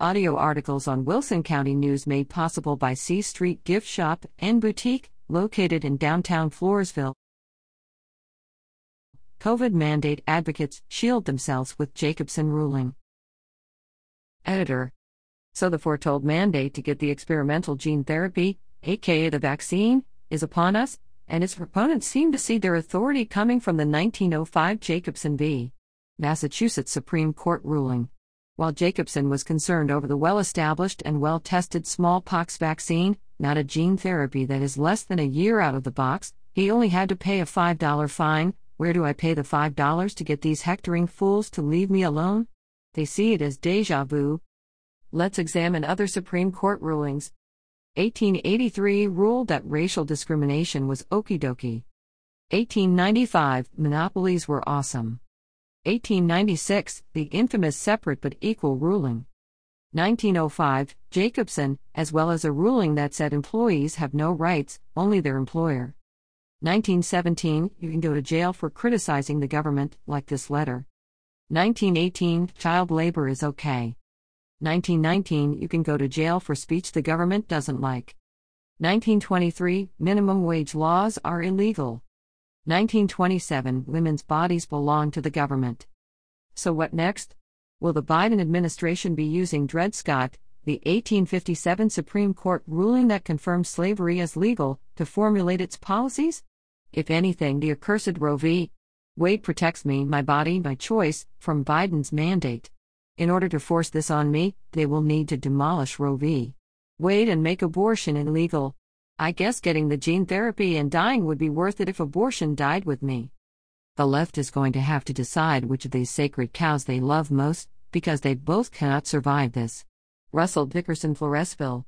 Audio articles on Wilson County News made possible by C Street Gift Shop and Boutique, located in downtown Floresville. COVID mandate advocates shield themselves with Jacobson ruling. Editor. So the foretold mandate to get the experimental gene therapy, aka the vaccine, is upon us, and its proponents seem to see their authority coming from the 1905 Jacobson v. Massachusetts Supreme Court ruling. While Jacobson was concerned over the well established and well tested smallpox vaccine, not a gene therapy that is less than a year out of the box, he only had to pay a $5 fine. Where do I pay the $5 to get these hectoring fools to leave me alone? They see it as deja vu. Let's examine other Supreme Court rulings. 1883 ruled that racial discrimination was okie dokie. 1895 monopolies were awesome. 1896, the infamous separate but equal ruling. 1905, Jacobson, as well as a ruling that said employees have no rights, only their employer. 1917, you can go to jail for criticizing the government, like this letter. 1918, child labor is okay. 1919, you can go to jail for speech the government doesn't like. 1923, minimum wage laws are illegal. 1927 Women's bodies belong to the government. So what next? Will the Biden administration be using Dred Scott, the 1857 Supreme Court ruling that confirmed slavery as legal, to formulate its policies? If anything, the accursed Roe v. Wade protects me, my body, my choice, from Biden's mandate. In order to force this on me, they will need to demolish Roe v. Wade and make abortion illegal. I guess getting the gene therapy and dying would be worth it if abortion died with me. The left is going to have to decide which of these sacred cows they love most, because they both cannot survive this. Russell Dickerson, Floresville.